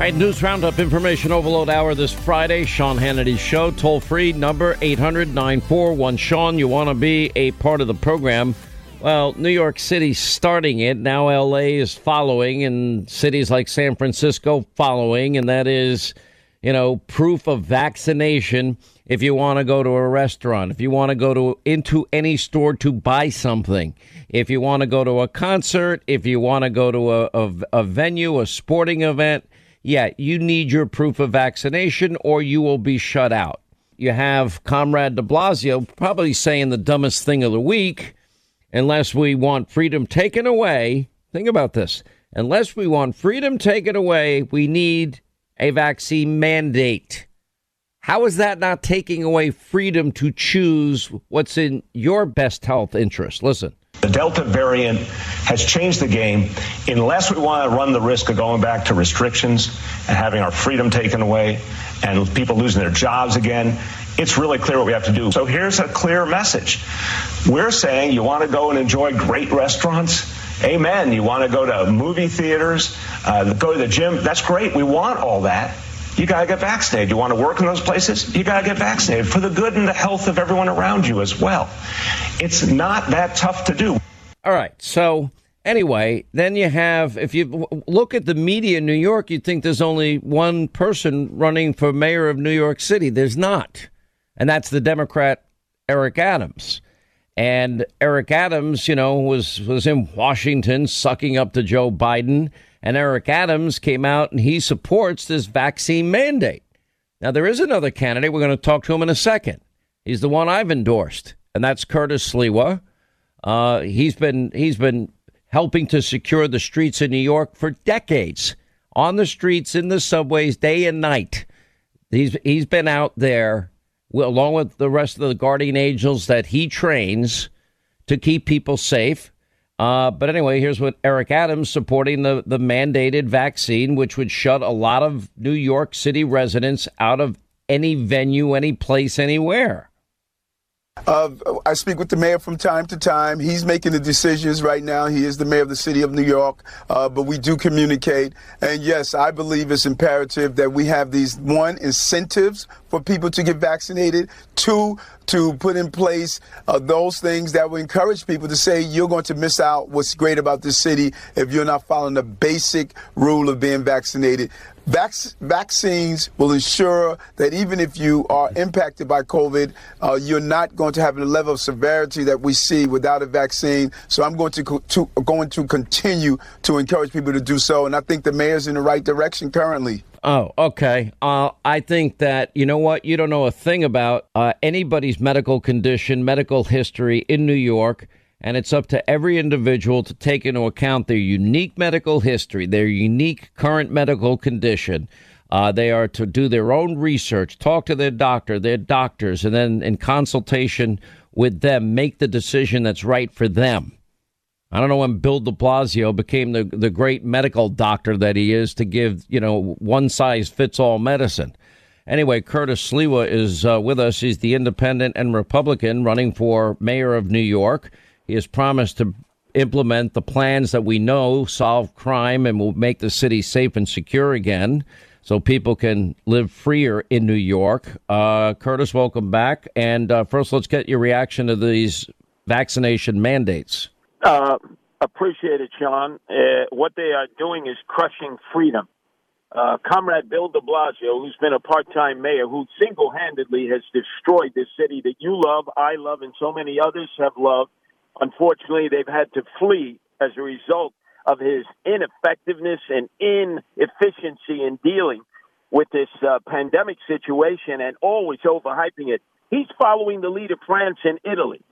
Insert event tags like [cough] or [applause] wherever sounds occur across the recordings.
All right, news roundup information overload hour this Friday. Sean Hannity's show, toll free number 800 941 Sean. You want to be a part of the program? Well, New York City's starting it. Now LA is following, and cities like San Francisco following, and that is, you know, proof of vaccination if you want to go to a restaurant, if you want to go to into any store to buy something, if you want to go to a concert, if you want to go to a, a, a venue, a sporting event yeah, you need your proof of vaccination or you will be shut out. You have Comrade de Blasio probably saying the dumbest thing of the week unless we want freedom taken away. Think about this. Unless we want freedom taken away, we need a vaccine mandate. How is that not taking away freedom to choose what's in your best health interest? Listen. The Delta variant has changed the game. Unless we want to run the risk of going back to restrictions and having our freedom taken away and people losing their jobs again, it's really clear what we have to do. So here's a clear message. We're saying you want to go and enjoy great restaurants. Amen. You want to go to movie theaters, uh, go to the gym. That's great. We want all that you got to get vaccinated. You want to work in those places? You got to get vaccinated for the good and the health of everyone around you as well. It's not that tough to do. All right. So, anyway, then you have, if you look at the media in New York, you'd think there's only one person running for mayor of New York City. There's not. And that's the Democrat Eric Adams. And Eric Adams, you know, was, was in Washington sucking up to Joe Biden and Eric Adams came out and he supports this vaccine mandate. Now, there is another candidate. We're going to talk to him in a second. He's the one I've endorsed, and that's Curtis Sliwa. Uh, he's been he's been helping to secure the streets in New York for decades, on the streets, in the subways, day and night. He's he's been out there along with the rest of the guardian angels that he trains to keep people safe. Uh, but anyway, here's what Eric Adams supporting the, the mandated vaccine, which would shut a lot of New York City residents out of any venue, any place, anywhere. Uh, I speak with the mayor from time to time. He's making the decisions right now. He is the mayor of the city of New York, uh, but we do communicate. And yes, I believe it's imperative that we have these one incentives for people to get vaccinated. Two, to put in place uh, those things that will encourage people to say you're going to miss out what's great about this city if you're not following the basic rule of being vaccinated. Vac- vaccines will ensure that even if you are impacted by COVID, uh, you're not going to have the level of severity that we see without a vaccine. So I'm going to, co- to going to continue to encourage people to do so, and I think the mayor's in the right direction currently. Oh, okay. Uh, I think that, you know what? You don't know a thing about uh, anybody's medical condition, medical history in New York. And it's up to every individual to take into account their unique medical history, their unique current medical condition. Uh, they are to do their own research, talk to their doctor, their doctors, and then in consultation with them, make the decision that's right for them. I don't know when Bill de Blasio became the, the great medical doctor that he is to give, you know, one size fits all medicine. Anyway, Curtis Sliwa is uh, with us. He's the independent and Republican running for mayor of New York. He has promised to implement the plans that we know solve crime and will make the city safe and secure again so people can live freer in New York. Uh, Curtis, welcome back. And uh, first, let's get your reaction to these vaccination mandates. Uh, appreciate it, Sean. Uh, what they are doing is crushing freedom. Uh, Comrade Bill de Blasio, who's been a part time mayor, who single handedly has destroyed this city that you love, I love, and so many others have loved. Unfortunately, they've had to flee as a result of his ineffectiveness and inefficiency in dealing with this uh, pandemic situation and always overhyping it. He's following the lead of France and Italy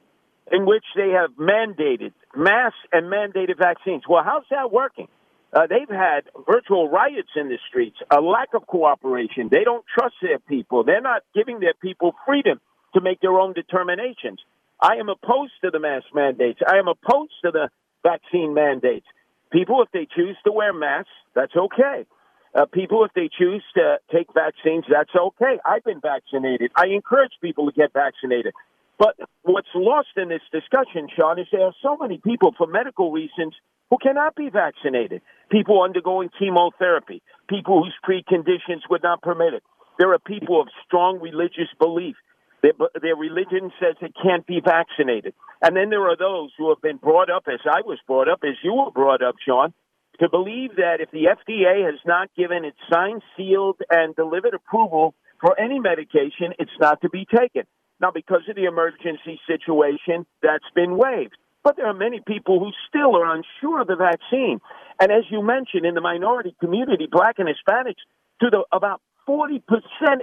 in which they have mandated mass and mandated vaccines. Well, how's that working? Uh, they've had virtual riots in the streets, a lack of cooperation. They don't trust their people. They're not giving their people freedom to make their own determinations. I am opposed to the mask mandates. I am opposed to the vaccine mandates. People, if they choose to wear masks, that's okay. Uh, people, if they choose to take vaccines, that's okay. I've been vaccinated. I encourage people to get vaccinated. But what's lost in this discussion, Sean, is there are so many people for medical reasons who cannot be vaccinated, people undergoing chemotherapy, people whose preconditions would not permit it. There are people of strong religious belief. Their, their religion says it can't be vaccinated. And then there are those who have been brought up, as I was brought up, as you were brought up, Sean, to believe that if the FDA has not given its signed, sealed, and delivered approval for any medication, it's not to be taken. Now, because of the emergency situation, that's been waived. But there are many people who still are unsure of the vaccine. And as you mentioned, in the minority community, black and Hispanics, to the about 40%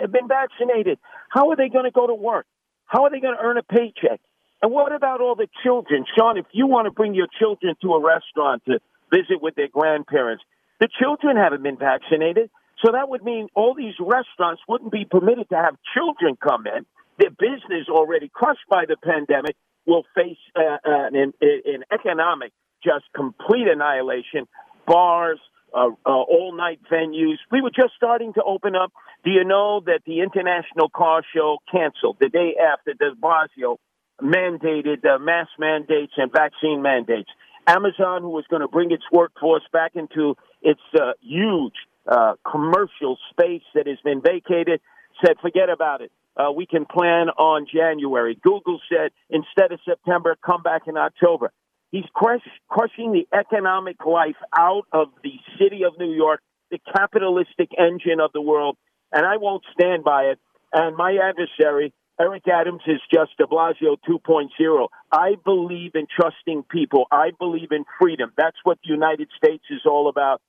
have been vaccinated. How are they going to go to work? How are they going to earn a paycheck? And what about all the children? Sean, if you want to bring your children to a restaurant to visit with their grandparents, the children haven't been vaccinated. So that would mean all these restaurants wouldn't be permitted to have children come in. Their business already crushed by the pandemic will face uh, an, an economic just complete annihilation. Bars, uh, uh, all night venues. We were just starting to open up. Do you know that the International Car Show canceled the day after de Blasio mandated uh, mask mandates and vaccine mandates? Amazon, who was going to bring its workforce back into its uh, huge uh, commercial space that has been vacated, said, forget about it. Uh, we can plan on January. Google said, instead of September, come back in October. He's crush, crushing the economic life out of the city of New York, the capitalistic engine of the world, and I won't stand by it. And my adversary, Eric Adams, is just de Blasio 2.0. I believe in trusting people. I believe in freedom. That's what the United States is all about.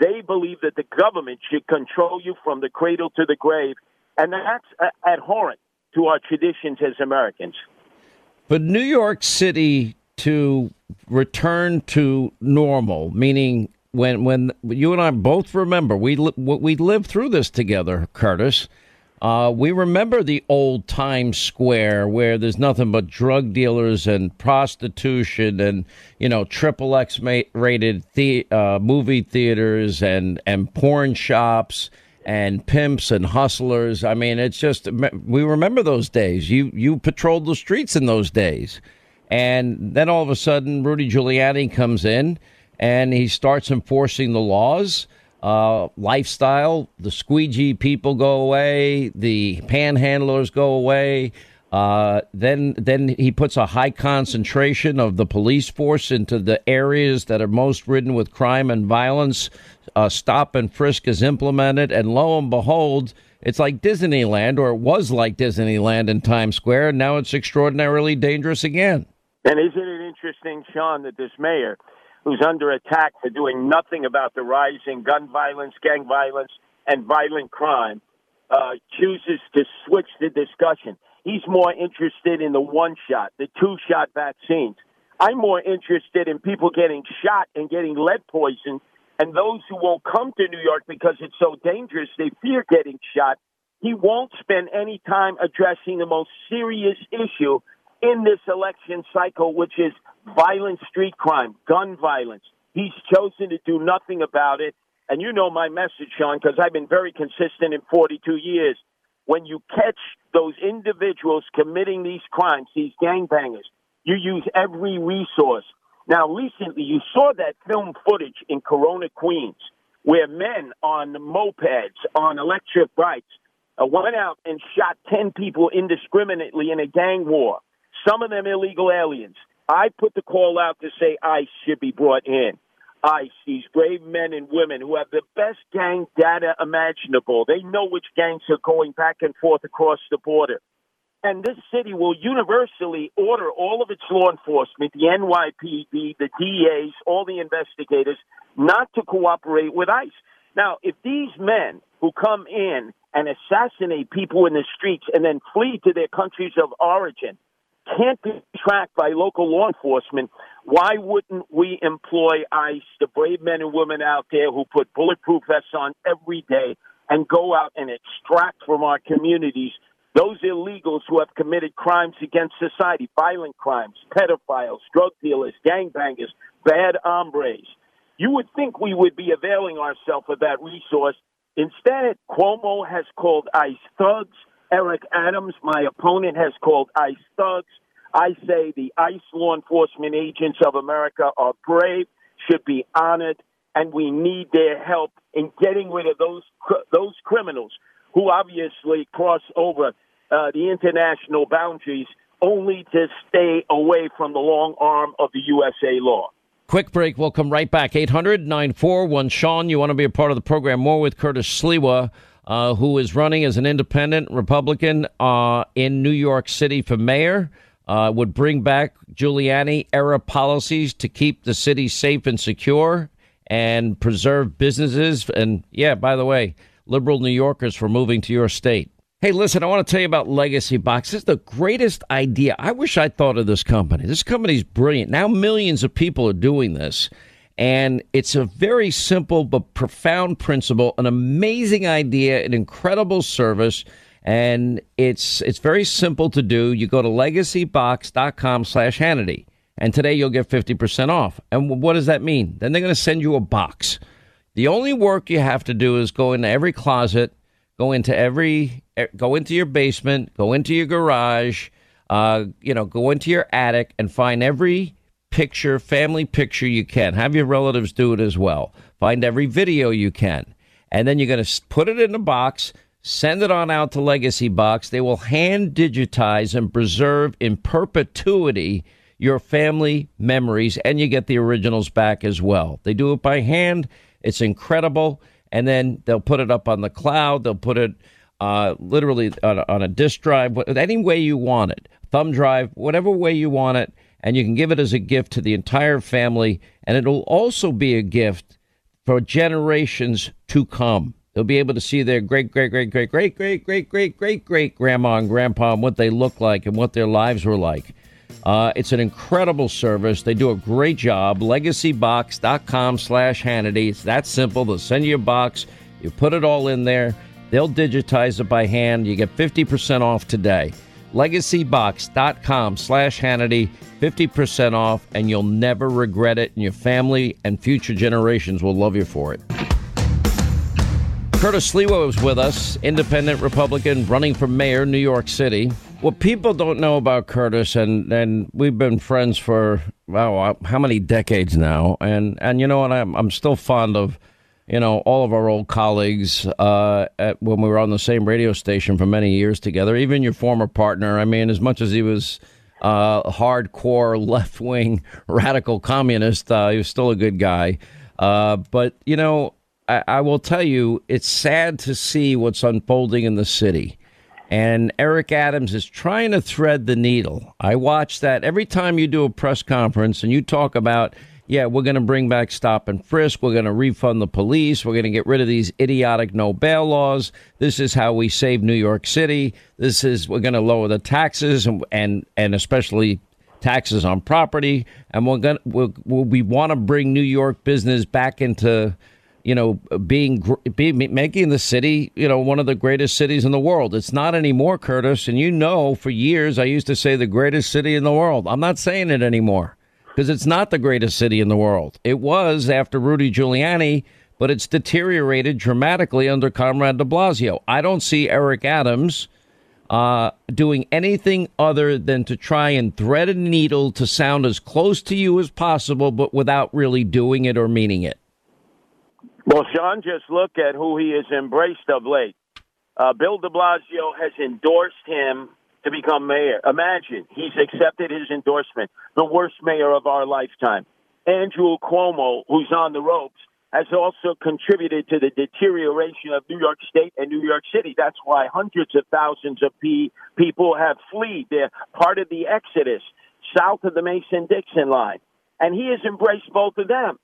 They believe that the government should control you from the cradle to the grave, and that's abhorrent to our traditions as Americans. But New York City to return to normal, meaning when when you and I both remember we li- we lived through this together, Curtis. Uh, we remember the old Times Square where there's nothing but drug dealers and prostitution and you know triple X rated the, uh, movie theaters and and porn shops and pimps and hustlers. I mean, it's just we remember those days. You you patrolled the streets in those days. And then all of a sudden, Rudy Giuliani comes in and he starts enforcing the laws. Uh, lifestyle, the squeegee people go away, the panhandlers go away. Uh, then, then he puts a high concentration of the police force into the areas that are most ridden with crime and violence. Uh, stop and frisk is implemented, and lo and behold, it's like Disneyland, or it was like Disneyland in Times Square, and now it's extraordinarily dangerous again. And isn't it interesting, Sean, that this mayor, who's under attack for doing nothing about the rising gun violence, gang violence, and violent crime, uh, chooses to switch the discussion. He's more interested in the one shot, the two shot vaccines. I'm more interested in people getting shot and getting lead poisoned, and those who won't come to New York because it's so dangerous, they fear getting shot. He won't spend any time addressing the most serious issue in this election cycle, which is violent street crime, gun violence. He's chosen to do nothing about it. And you know my message, Sean, because I've been very consistent in 42 years. When you catch those individuals committing these crimes, these gangbangers, you use every resource. Now, recently, you saw that film footage in Corona, Queens, where men on mopeds, on electric bikes, uh, went out and shot 10 people indiscriminately in a gang war some of them illegal aliens. I put the call out to say ICE should be brought in. ICE, these brave men and women who have the best gang data imaginable. They know which gangs are going back and forth across the border. And this city will universally order all of its law enforcement, the NYPD, the DAs, all the investigators, not to cooperate with ICE. Now, if these men who come in and assassinate people in the streets and then flee to their countries of origin can't be tracked by local law enforcement, why wouldn't we employ ICE, the brave men and women out there who put bulletproof vests on every day and go out and extract from our communities those illegals who have committed crimes against society, violent crimes, pedophiles, drug dealers, gangbangers, bad hombres. You would think we would be availing ourselves of that resource. Instead, Cuomo has called ICE thugs. Eric Adams, my opponent, has called ICE thugs. I say the ICE law enforcement agents of America are brave, should be honored, and we need their help in getting rid of those those criminals who obviously cross over uh, the international boundaries only to stay away from the long arm of the USA law. Quick break. We'll come right back. 800 941 Sean. You want to be a part of the program? More with Curtis Sliwa, uh, who is running as an independent Republican uh, in New York City for mayor. Uh, would bring back Giuliani era policies to keep the city safe and secure and preserve businesses. And yeah, by the way, liberal New Yorkers for moving to your state. Hey, listen, I want to tell you about Legacy Box. This is the greatest idea. I wish I thought of this company. This company's brilliant. Now millions of people are doing this. And it's a very simple but profound principle, an amazing idea, an incredible service. And it's it's very simple to do. You go to legacybox.com slash Hannity. And today you'll get 50% off. And what does that mean? Then they're going to send you a box. The only work you have to do is go into every closet – Go into every, go into your basement, go into your garage, uh, you know, go into your attic and find every picture, family picture you can. Have your relatives do it as well. Find every video you can. And then you're going to put it in a box, send it on out to Legacy Box. They will hand digitize and preserve in perpetuity your family memories, and you get the originals back as well. They do it by hand. It's incredible and then they'll put it up on the cloud. They'll put it uh, literally on a, on a disk drive, any way you want it, thumb drive, whatever way you want it, and you can give it as a gift to the entire family. And it'll also be a gift for generations to come. They'll be able to see their great, great, great, great, great, great, great, great, great, great grandma and grandpa and what they look like and what their lives were like. Uh, it's an incredible service. They do a great job. Legacybox.com slash Hannity. It's that simple. They'll send you a box. You put it all in there. They'll digitize it by hand. You get 50% off today. Legacybox.com slash Hannity. 50% off, and you'll never regret it. And your family and future generations will love you for it. Curtis Sliwa was with us, independent Republican running for mayor, New York City. What people don't know about Curtis, and, and we've been friends for wow, how many decades now? And and you know what? I'm I'm still fond of, you know, all of our old colleagues uh, at, when we were on the same radio station for many years together. Even your former partner. I mean, as much as he was uh, hardcore [laughs] left wing radical communist, uh, he was still a good guy. Uh, but you know, I, I will tell you, it's sad to see what's unfolding in the city and Eric Adams is trying to thread the needle. I watch that every time you do a press conference and you talk about, yeah, we're going to bring back stop and frisk, we're going to refund the police, we're going to get rid of these idiotic no bail laws. This is how we save New York City. This is we're going to lower the taxes and and and especially taxes on property, and we're going to we we want to bring New York business back into you know, being, be, making the city, you know, one of the greatest cities in the world. It's not anymore, Curtis. And you know, for years I used to say the greatest city in the world. I'm not saying it anymore because it's not the greatest city in the world. It was after Rudy Giuliani, but it's deteriorated dramatically under Comrade De Blasio. I don't see Eric Adams uh, doing anything other than to try and thread a needle to sound as close to you as possible, but without really doing it or meaning it. Well, Sean, just look at who he has embraced of late. Uh, Bill de Blasio has endorsed him to become mayor. Imagine he's accepted his endorsement, the worst mayor of our lifetime. Andrew Cuomo, who's on the ropes, has also contributed to the deterioration of New York State and New York City. That's why hundreds of thousands of people have fled. They're part of the exodus south of the Mason Dixon line. And he has embraced both of them.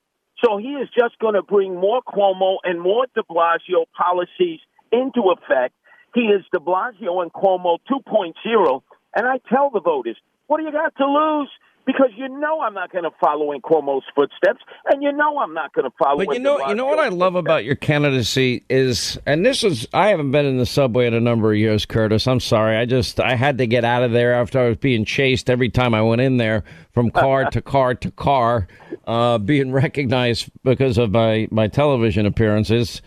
So he is just going to bring more Cuomo and more de Blasio policies into effect. He is de Blasio and Cuomo 2.0. And I tell the voters, what do you got to lose? Because you know I'm not going to follow in Cuomo's footsteps, and you know I'm not going to follow. But you know, you know what I love about your candidacy is, and this is, I haven't been in the subway in a number of years, Curtis. I'm sorry, I just I had to get out of there after I was being chased every time I went in there from car to car to car uh, being [laughs] recognized because of my, my television appearances.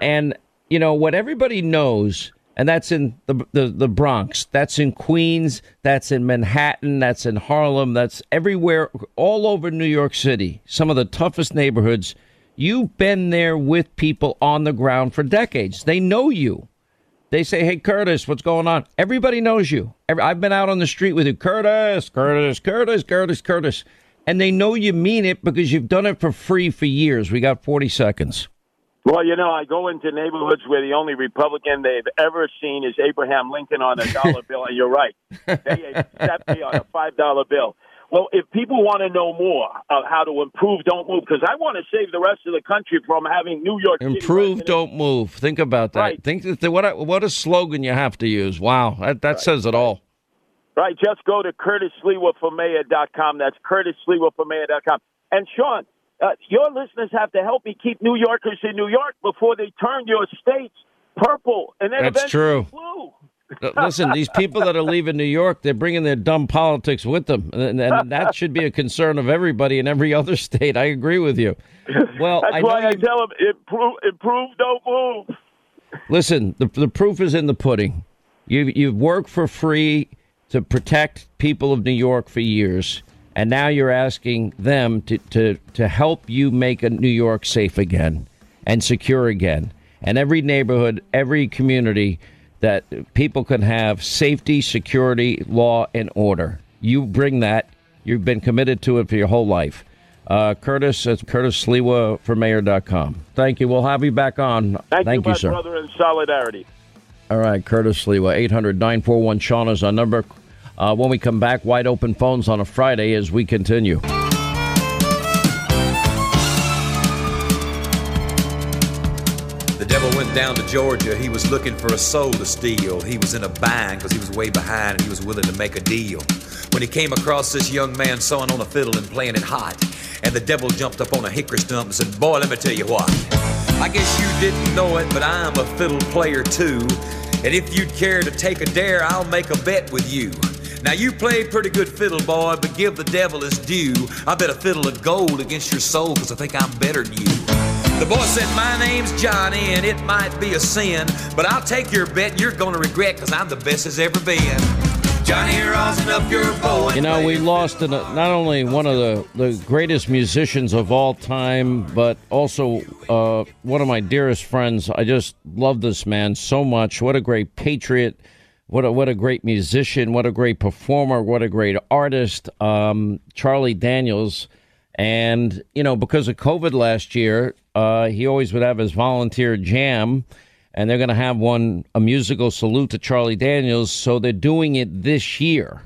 And, you know, what everybody knows, and that's in the, the the Bronx. That's in Queens. That's in Manhattan. That's in Harlem. That's everywhere, all over New York City. Some of the toughest neighborhoods. You've been there with people on the ground for decades. They know you. They say, "Hey, Curtis, what's going on?" Everybody knows you. I've been out on the street with you, Curtis, Curtis, Curtis, Curtis, Curtis, and they know you mean it because you've done it for free for years. We got forty seconds. Well, you know, I go into neighborhoods where the only Republican they've ever seen is Abraham Lincoln on a [laughs] dollar bill, and you're right. They accept me on a five dollar bill. Well, if people want to know more of how to improve, don't move, because I want to save the rest of the country from having New York improve, don't move. Think about that. Right. Think that what a, what a slogan you have to use. Wow, that that right. says it all. Right. Just go to CurtisSliwa That's CurtisSliwa And Sean, uh, your listeners have to help me keep New Yorkers in New York before they turn your states purple and then That's true. blue. [laughs] Listen, these people that are leaving New York, they're bringing their dumb politics with them, and, and, that [laughs] should be a concern of everybody in every [laughs] other state. I agree with you. Well, that's I why I you... tell them improve, improve, don't move. Listen, the the proof is in the pudding. You you've worked for free to protect people of New York for years, and now you're asking them to to to help you make a New York safe again and secure again, and every neighborhood, every community that people can have safety, security, law, and order. You bring that. You've been committed to it for your whole life. Uh, Curtis, it's Curtis Sliwa for mayor.com. Thank you. We'll have you back on. Thank, Thank you, you, sir. brother, in solidarity. All right, Curtis Sliwa, 800 941 Sean is our number. Uh, when we come back, wide open phones on a Friday as we continue. The devil went down to Georgia. He was looking for a soul to steal. He was in a bind because he was way behind and he was willing to make a deal. When he came across this young man sawing on a fiddle and playing it hot, and the devil jumped up on a hickory stump and said, Boy, let me tell you what. I guess you didn't know it, but I'm a fiddle player too. And if you'd care to take a dare, I'll make a bet with you. Now you play pretty good fiddle, boy, but give the devil his due. I bet a fiddle of gold against your soul, cause I think I'm better than you. The boy said, My name's Johnny, and it might be a sin, but I'll take your bet you're gonna regret, cause I'm the best as ever been. Johnny, rosin up your bow. You know, we lost an, not only one of the, the greatest musicians of all time, but also uh, one of my dearest friends. I just love this man so much. What a great patriot. What a, what a great musician. What a great performer. What a great artist. Um, Charlie Daniels. And, you know, because of COVID last year, uh, he always would have his volunteer jam, and they're going to have one, a musical salute to Charlie Daniels. So they're doing it this year.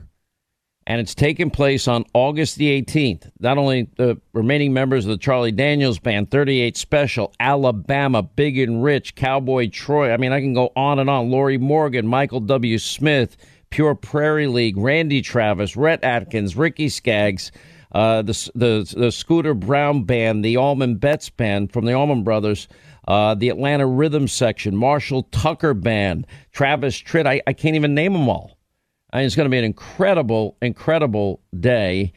And it's taking place on August the 18th. Not only the remaining members of the Charlie Daniels Band, 38 Special, Alabama, Big and Rich, Cowboy Troy. I mean, I can go on and on. Lorrie Morgan, Michael W. Smith, Pure Prairie League, Randy Travis, Rhett Akins, Ricky Skaggs uh, the, the the Scooter Brown Band, the Allman Betts Band from the Allman Brothers, uh, the Atlanta Rhythm Section, Marshall Tucker Band, Travis Tritt. I, I can't even name them all. I mean, it's going to be an incredible, incredible day.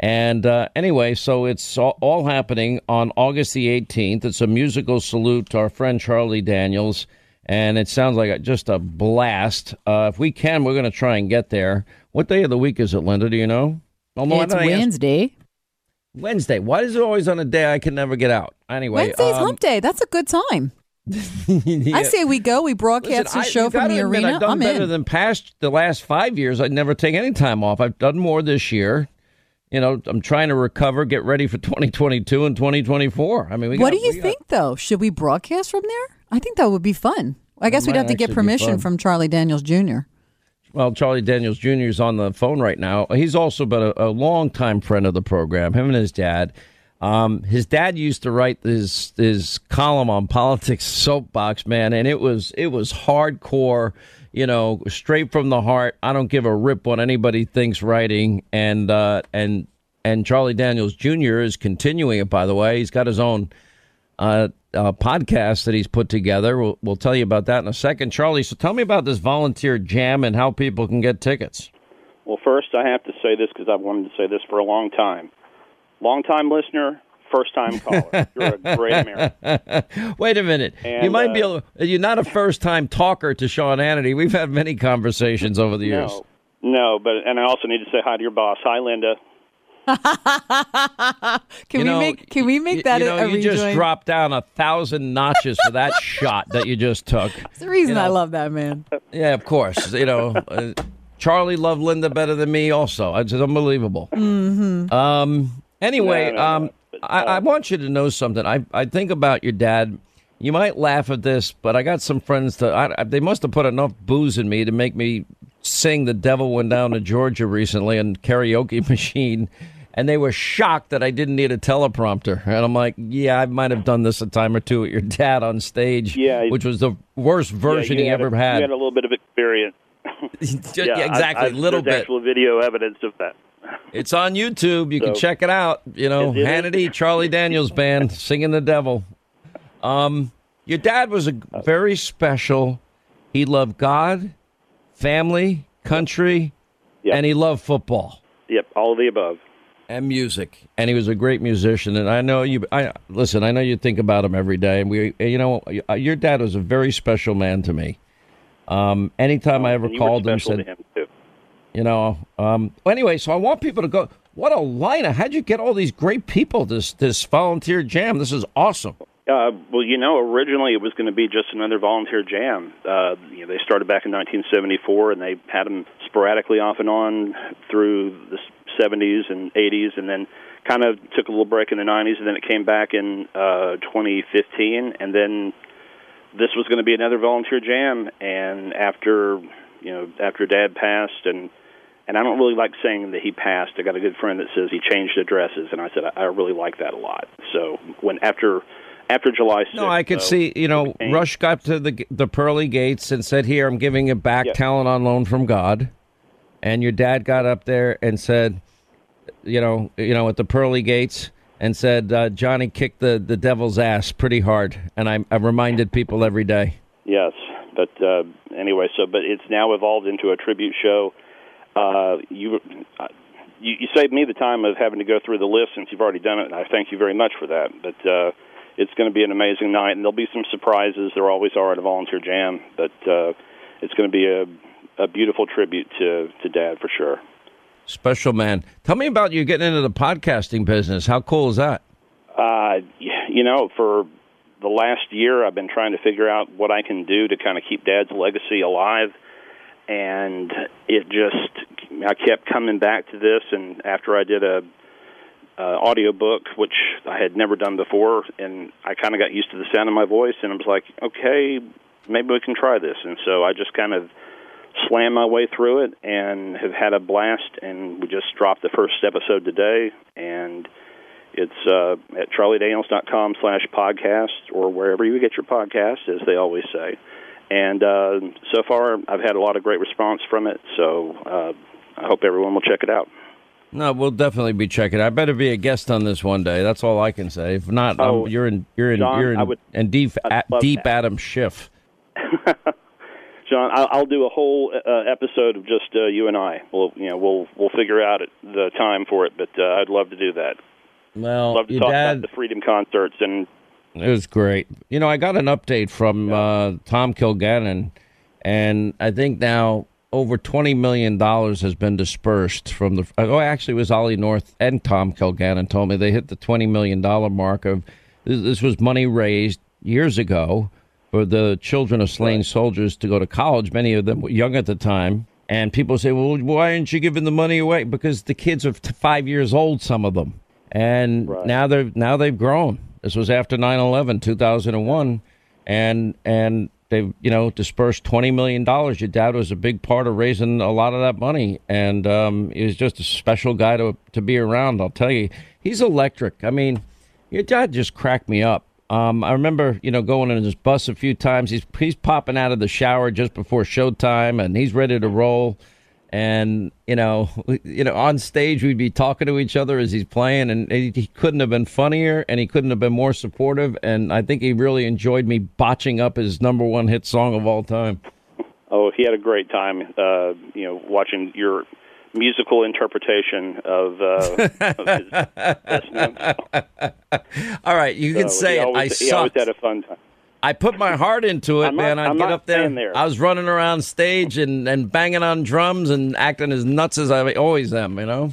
And uh, anyway, so it's all, happening on August the 18th. It's a musical salute to our friend Charlie Daniels. And it sounds like just a blast. Uh, if we can, we're going to try and get there. What day of the week is it, Linda? Do you know? Well, it's Wednesday. Wednesday. Why is it always on a day I can never get out? Anyway, Wednesday's um, hump day. That's a good time. [laughs] yeah. I say we go. We broadcast Listen, the show from the admit, arena. I've done I'm better in. than past the last five years. I'd never take any time off. I've done more this year. You know, I'm trying to recover, get ready for [laughs] 2022 and 2024. I mean, what got, do you think, got... though? Should we broadcast from there? I think that would be fun. I guess we'd have to get permission from Charlie Daniels Jr. Well, Charlie Daniels Jr. is on the phone right now. He's also been a, a longtime friend of the program. Him and his dad. Um, his dad used to write his his column on politics soapbox, man, and it was it was hardcore, you know, straight from the heart. I don't give a rip what anybody thinks writing, and uh, and and Charlie Daniels Jr. is continuing it. By the way, he's got his own uh, uh, podcast that he's put together. We'll, we'll tell you about that in a second. Charlie, so tell me about this volunteer jam and how people can get tickets. Well, first, I have to say this because I've wanted to say this for a long time. Long time listener, first time caller. You're a great American. [laughs] Wait a minute. And, you might uh, be. A, you're not a first time talker to Sean Hannity. We've had many conversations over the years. No, no, but and I also need to say hi to your boss. Hi, Linda. [laughs] Can You we know, make Can we make that you know, a, a you just rejoin? dropped down a thousand notches for that [laughs] shot that you just took. It's the reason you I love that man. Yeah, of course. You know, uh, Charlie loved Linda better than me. Also, it's unbelievable. Mm-hmm. Um. Anyway, No, no, no. um, But, I, I uh, want you to know something. I I think about your dad. You might laugh at this, but I got some friends that I, they must have put enough booze in me to make me sing "The Devil Went Down to Georgia" recently on karaoke [laughs] machine. And they were shocked that I didn't need a teleprompter. And I'm like, yeah, I might have done this a time or two with your dad on stage, Yeah, which was the worst version Yeah, he ever a, had. You had a little bit of experience. Just- [laughs] I- yeah, exactly. I, A little there's bit. Actual video evidence of that. It's on YouTube. You can check it out. You know, Hannity, Charlie Daniels Band [laughs] singing the devil. Um, your dad was a very special. He loved God, family, country, Yep. and he loved football Yep, all of the above. and music. And he was a great musician. And I know you. I listen. I know you think about him every day. And we, you know, your dad was a very special man to me. Um, anytime I ever And you were called him, said, to him too. You know. Um, anyway, so I want people to go. What a lineup! How'd you get all these great people? This this volunteer jam. This is awesome. Uh, well, you know, originally it was going to be just another volunteer jam. Uh, you know, they started back in 1974, and they had them sporadically off and on through the 70s and 80s, and then kind of took a little break in the 90s, and then it came back in uh, 2015, and then this was going to be another volunteer jam. And after, you know, after Dad passed, and and I don't really like saying that he passed. I got a good friend that says he changed addresses, and I said I, I really like that a lot. So when after after July 6th, No, I could though, see. You know, Rush got to the the pearly gates and said, "Here, I'm giving it back, Yeah. talent on loan from God." And your dad got up there and said, "You know, you know, at the pearly gates." And said uh, Johnny kicked the, the devil's ass pretty hard, and I, I reminded people every day. Yes, but uh, anyway, so but it's now evolved into a tribute show. Uh, you, you you saved me the time of having to go through the list since you've already done it, and I thank you very much for that. But uh, it's going to be an amazing night, and there'll be some surprises. There always are at a volunteer jam, but uh, it's going to be a a beautiful tribute to to Dad for sure. Special man. Tell me about you getting into the podcasting business. How cool is that? Uh, you know, for the last year, I've been trying to figure out what I can do to kind of keep Dad's legacy alive, and it just I kept coming back to this. And after I did a uh, audio book, which I had never done before, and I kind of got used to the sound of my voice, and I was like, okay, maybe we can try this. And so I just kind of slammed my way through it and have had a blast. And we just dropped the first episode today, and it's uh, at charliedaniels.com slash podcast or wherever you get your podcast, as they always say. And uh, so far, I've had a lot of great response from it, so uh, I hope everyone will check it out. No, we'll definitely be checking. I better be a guest on this one day. That's all I can say. If not, Oh, you're in you're in Sean, you're in would- and deep at, deep that. Adam Schiff. [laughs] Sean, I'll, I'll do a whole uh, episode of just uh, you and I. We'll, you know, we'll we'll figure out the time for it, but uh, I'd love to do that. Well, Love to your talk dad, about the Freedom concerts and it was great. You know, I got an update from uh, Tom Kilgannon, and I think now over twenty million dollars has been dispersed from the. Oh, actually, it was Ollie North and Tom Kilgannon told me they hit the twenty million dollar mark of. This, this was money raised years ago for the children of slain soldiers to go to college. Many of them were young at the time. And people say, well, why aren't you giving the money away? Because the kids are five years old, some of them. And Right. now they're now they've grown. This was after 9/11, 2001, and and they've you know dispersed 20 million dollars. Your dad was a big part of raising a lot of that money, and um, he was just a special guy to to be around. I'll tell you, he's electric. I mean, your dad just cracked me up. Um, I remember, you know, going in his bus a few times. He's he's popping out of the shower just before showtime, and he's ready to roll. And you know, you know, on stage we'd be talking to each other as he's playing, and he, couldn't have been funnier, and he couldn't have been more supportive. And I think he really enjoyed me botching up his number one hit song of all time. Oh, he had a great time. Uh, you know, watching your musical interpretation of, uh, of his [laughs] song. All right, you can say always, I he always had a fun time. I put my heart into it, I'm not- man. I'd I'm get up there. there. I was running around stage and, and banging on drums and acting as nuts as I always am, you know?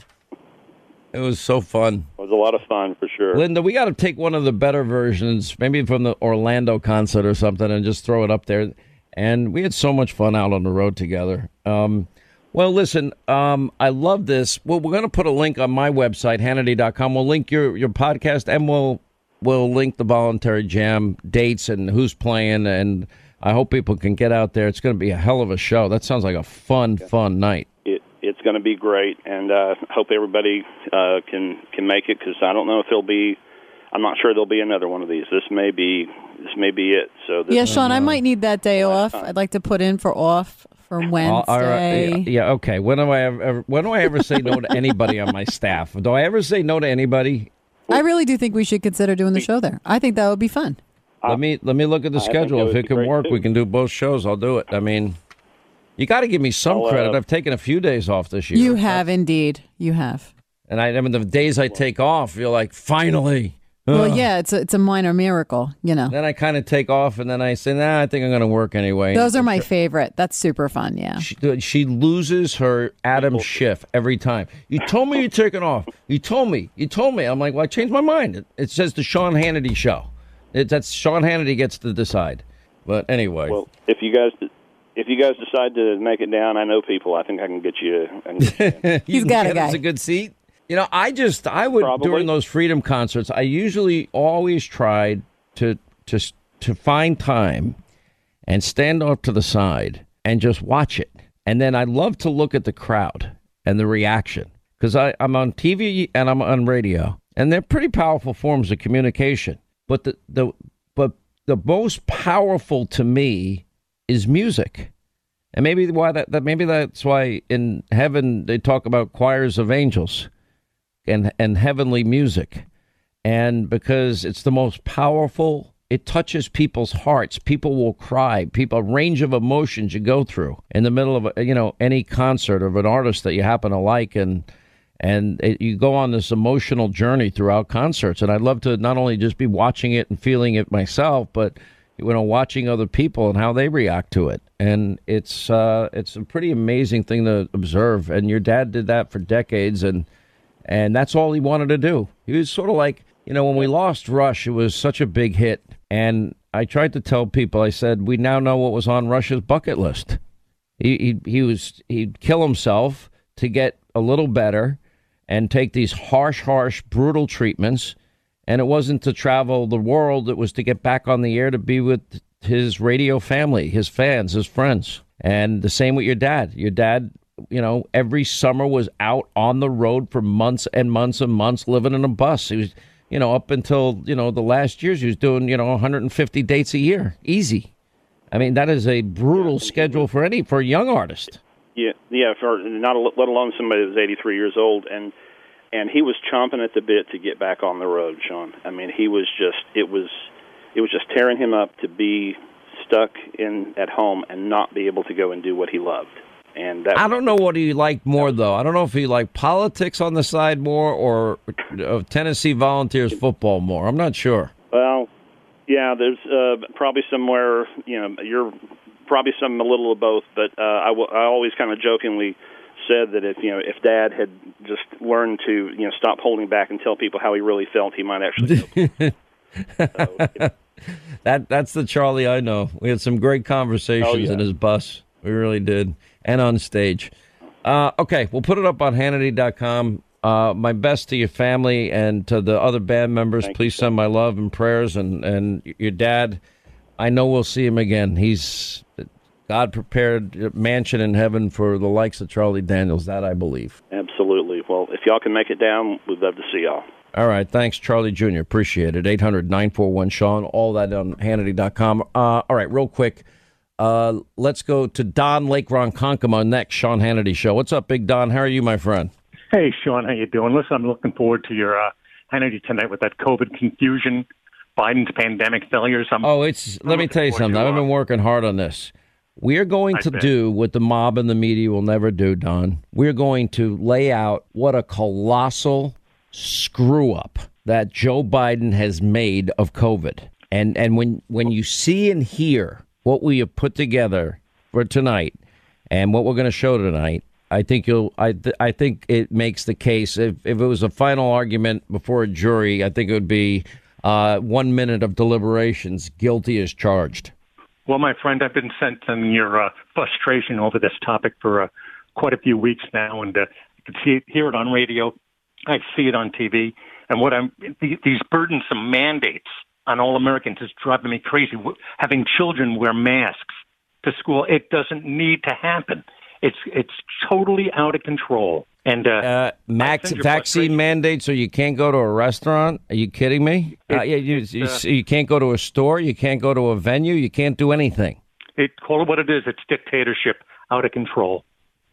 It was so fun. It was a lot of fun for sure. Linda, we got to take one of the better versions, maybe from the Orlando concert or something, and just throw it up there. And we had so much fun out on the road together. Um, well, listen, um, I love this. Well, we're going to put a link on my website, Hannity.com. We'll link your, your podcast and we'll we'll link the voluntary jam dates and who's playing. And I hope people can get out there. It's going to be a hell of a show. That sounds like a fun, fun night. It, it's going to be great, and uh, hope everybody uh, can can make it because I don't know if there'll be. I'm not sure there'll be another one of these. This may be this may be it. So this Yeah, Sean, I might need that day off. I'd like to put in for off for Uh, Wednesday. all right, yeah, yeah, okay. When do I ever? When do I ever say no to anybody on my staff? Do I ever say no to anybody? I really do think we should consider doing the show there. I think that would be fun. let me let me look at the I schedule. If it can work, too. we can do both shows. I'll do it. I mean, you got to give me some I'll, uh, credit. I've taken a few days off this year. You have indeed. You have. and I, I mean, the days I take off, you're like, finally. Well, Ugh. yeah, it's a, it's a minor miracle, you know. Then I kind of take off, and then I say, Nah, I think I'm going to work anyway. Those are my favorite. That's super fun, yeah. She, she loses her Adam Schiff every time. You told me you're taking off. You told me. You told me. I'm like, well, I changed my mind. It, it says the Sean Hannity show. It, that's Sean Hannity gets to decide. But anyway, Well, if you guys if you guys decide to make it down, I know people. I think I can get you. I can get you [laughs] in. you got a get us guy. a good seat. You know, I just I would Probably. during those freedom concerts. I usually always tried to to to find time and stand off to the side and just watch it. And then I love to look at the crowd and the reaction because I'm on TV and I'm on radio, and they're pretty powerful forms of communication. But the the but the most powerful to me is music. And maybe why that, that maybe that's why in heaven they talk about choirs of angels and and heavenly music. And because it's the most powerful, it touches people's hearts. People will cry. People a range of emotions you go through in the middle of you know any concert of an artist that you happen to like and and it, you go on this emotional journey throughout concerts and I'd love to not only just be watching it and feeling it myself but you know watching other people and how they react to it and it's uh it's a pretty amazing thing to observe and your dad did that for decades and and that's all he wanted to do. He was sort of like you know when we lost rush it was such a big hit. And i tried to tell people i said we now know what was on rush's bucket list. He he, he was he'd kill himself to get a little better and take these harsh harsh brutal treatments. And it wasn't to travel the world. It was to get back on the air to be with his radio family his fans his friends. And the same with your dad. Your dad you know every summer was out on the road for months and months and months living in a bus he was you know up until you know the last years he was doing you know 150 dates a year easy i mean that is a brutal schedule for any for a young artist Yeah, yeah. For not a, let alone somebody that was 83 years old, and and he was chomping at the bit to get back on the road, Sean. I mean, he was just it was it was just tearing him up to be stuck in at home and not be able to go and do what he loved. And I don't know what he liked more, though. I don't know if he liked politics on the side more or uh, Tennessee Volunteers football more. I'm not sure. Well, yeah, there's uh, probably somewhere, you know, you're probably some a little of both, but uh, I, w- I always kind of jokingly said that if you know if Dad had just learned to you know stop holding back and tell people how he really felt, he might actually. [laughs] That that's the Charlie I know. We had some great conversations Oh, yeah. in his bus. We really did, and on stage. Uh, okay, we'll put it up on Hannity.com. Uh, my best to your family and to the other band members. Thank Please send my love and prayers. And, and your dad, I know we'll see him again. He's God prepared a mansion in heaven for the likes of Charlie Daniels. That I believe. absolutely. Well, if y'all can make it down, we'd love to see y'all. All right. Thanks, Charlie Jr. Appreciate it. 800 941 Sean. All that on Hannity.com. Uh, all right, real quick. Uh, let's go to Don Lake Ronkonkoma next, Sean Hannity Show. What's up, Big Don? How are you, my friend? Hey, Sean, how you doing? Listen, I'm looking forward to your uh, Hannity tonight with that COVID confusion, Biden's pandemic failures. I'm, Oh, it's. Let me tell you something. I've uh, been working hard on this. We're going I to bet. do what the mob and the media will never do, Don. We're going to lay out what a colossal screw up that Joe Biden has made of COVID. And and when when you see and hear what we have put together for tonight and what we're going to show tonight, I think you'll I th- I think it makes the case if if it was a final argument before a jury, I think it would be uh, one minute of deliberations, guilty as charged. Well, my friend, I've been sensing your uh, frustration over this topic for uh, quite a few weeks now, and uh, I can see it, hear it on radio. I see it on TV, and what I'm the, these burdensome mandates on all Americans is driving me crazy. Having children wear masks to school, it doesn't need to happen. It's it's totally out of control. And uh, Uh, max vaccine mandate so you can't go to a restaurant? Are you kidding me? Uh, yeah, you, you, uh, you can't go to a store. You can't go to a venue. You can't do anything. it call it what it is. It's dictatorship out of control.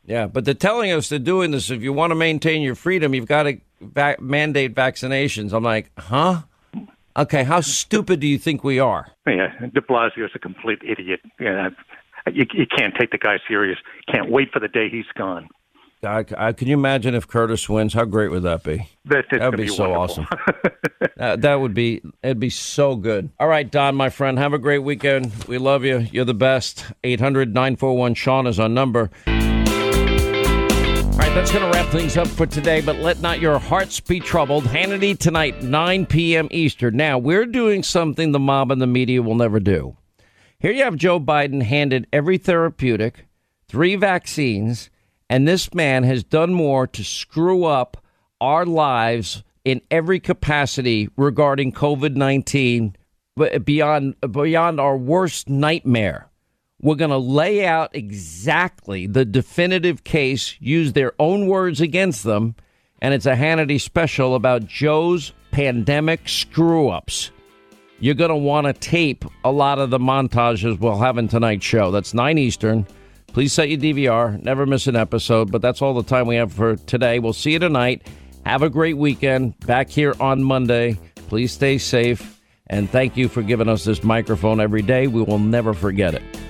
Yeah, but they're telling us they're doing this. If you want to maintain your freedom, you've got to va- mandate vaccinations. I'm like, huh? Okay, how stupid do you think we are? Yeah, De Blasio is a complete idiot. Yeah, you, you can't take the guy serious. Can't wait for the day he's gone. I, I, can you imagine if Curtis wins? How great would that be? That, That'd that's gonna be so wonderful. awesome. [laughs] Uh, that would be it'd be so good. All right, Don, my friend, have a great weekend. We love you. You're the best. 800-941 Sean is our number. All right, that's going to wrap things up for today, but let not your hearts be troubled. Hannity tonight, 9 p.m. Eastern. Now, we're doing something the mob and the media will never do. Here you have Joe Biden handed every therapeutic, three vaccines, and this man has done more to screw up our lives in every capacity regarding COVID 19 beyond, beyond our worst nightmare. We're going to lay out exactly the definitive case, use their own words against them, and it's a Hannity special about Joe's pandemic screw ups. You're going to want to tape a lot of the montages we'll have in tonight's show. That's 9 Eastern. Please set your DVR. Never miss an episode. But that's all the time we have for today. We'll see you tonight. Have a great weekend. Back here on Monday. Please stay safe. And thank you for giving us this microphone every day. We will never forget it.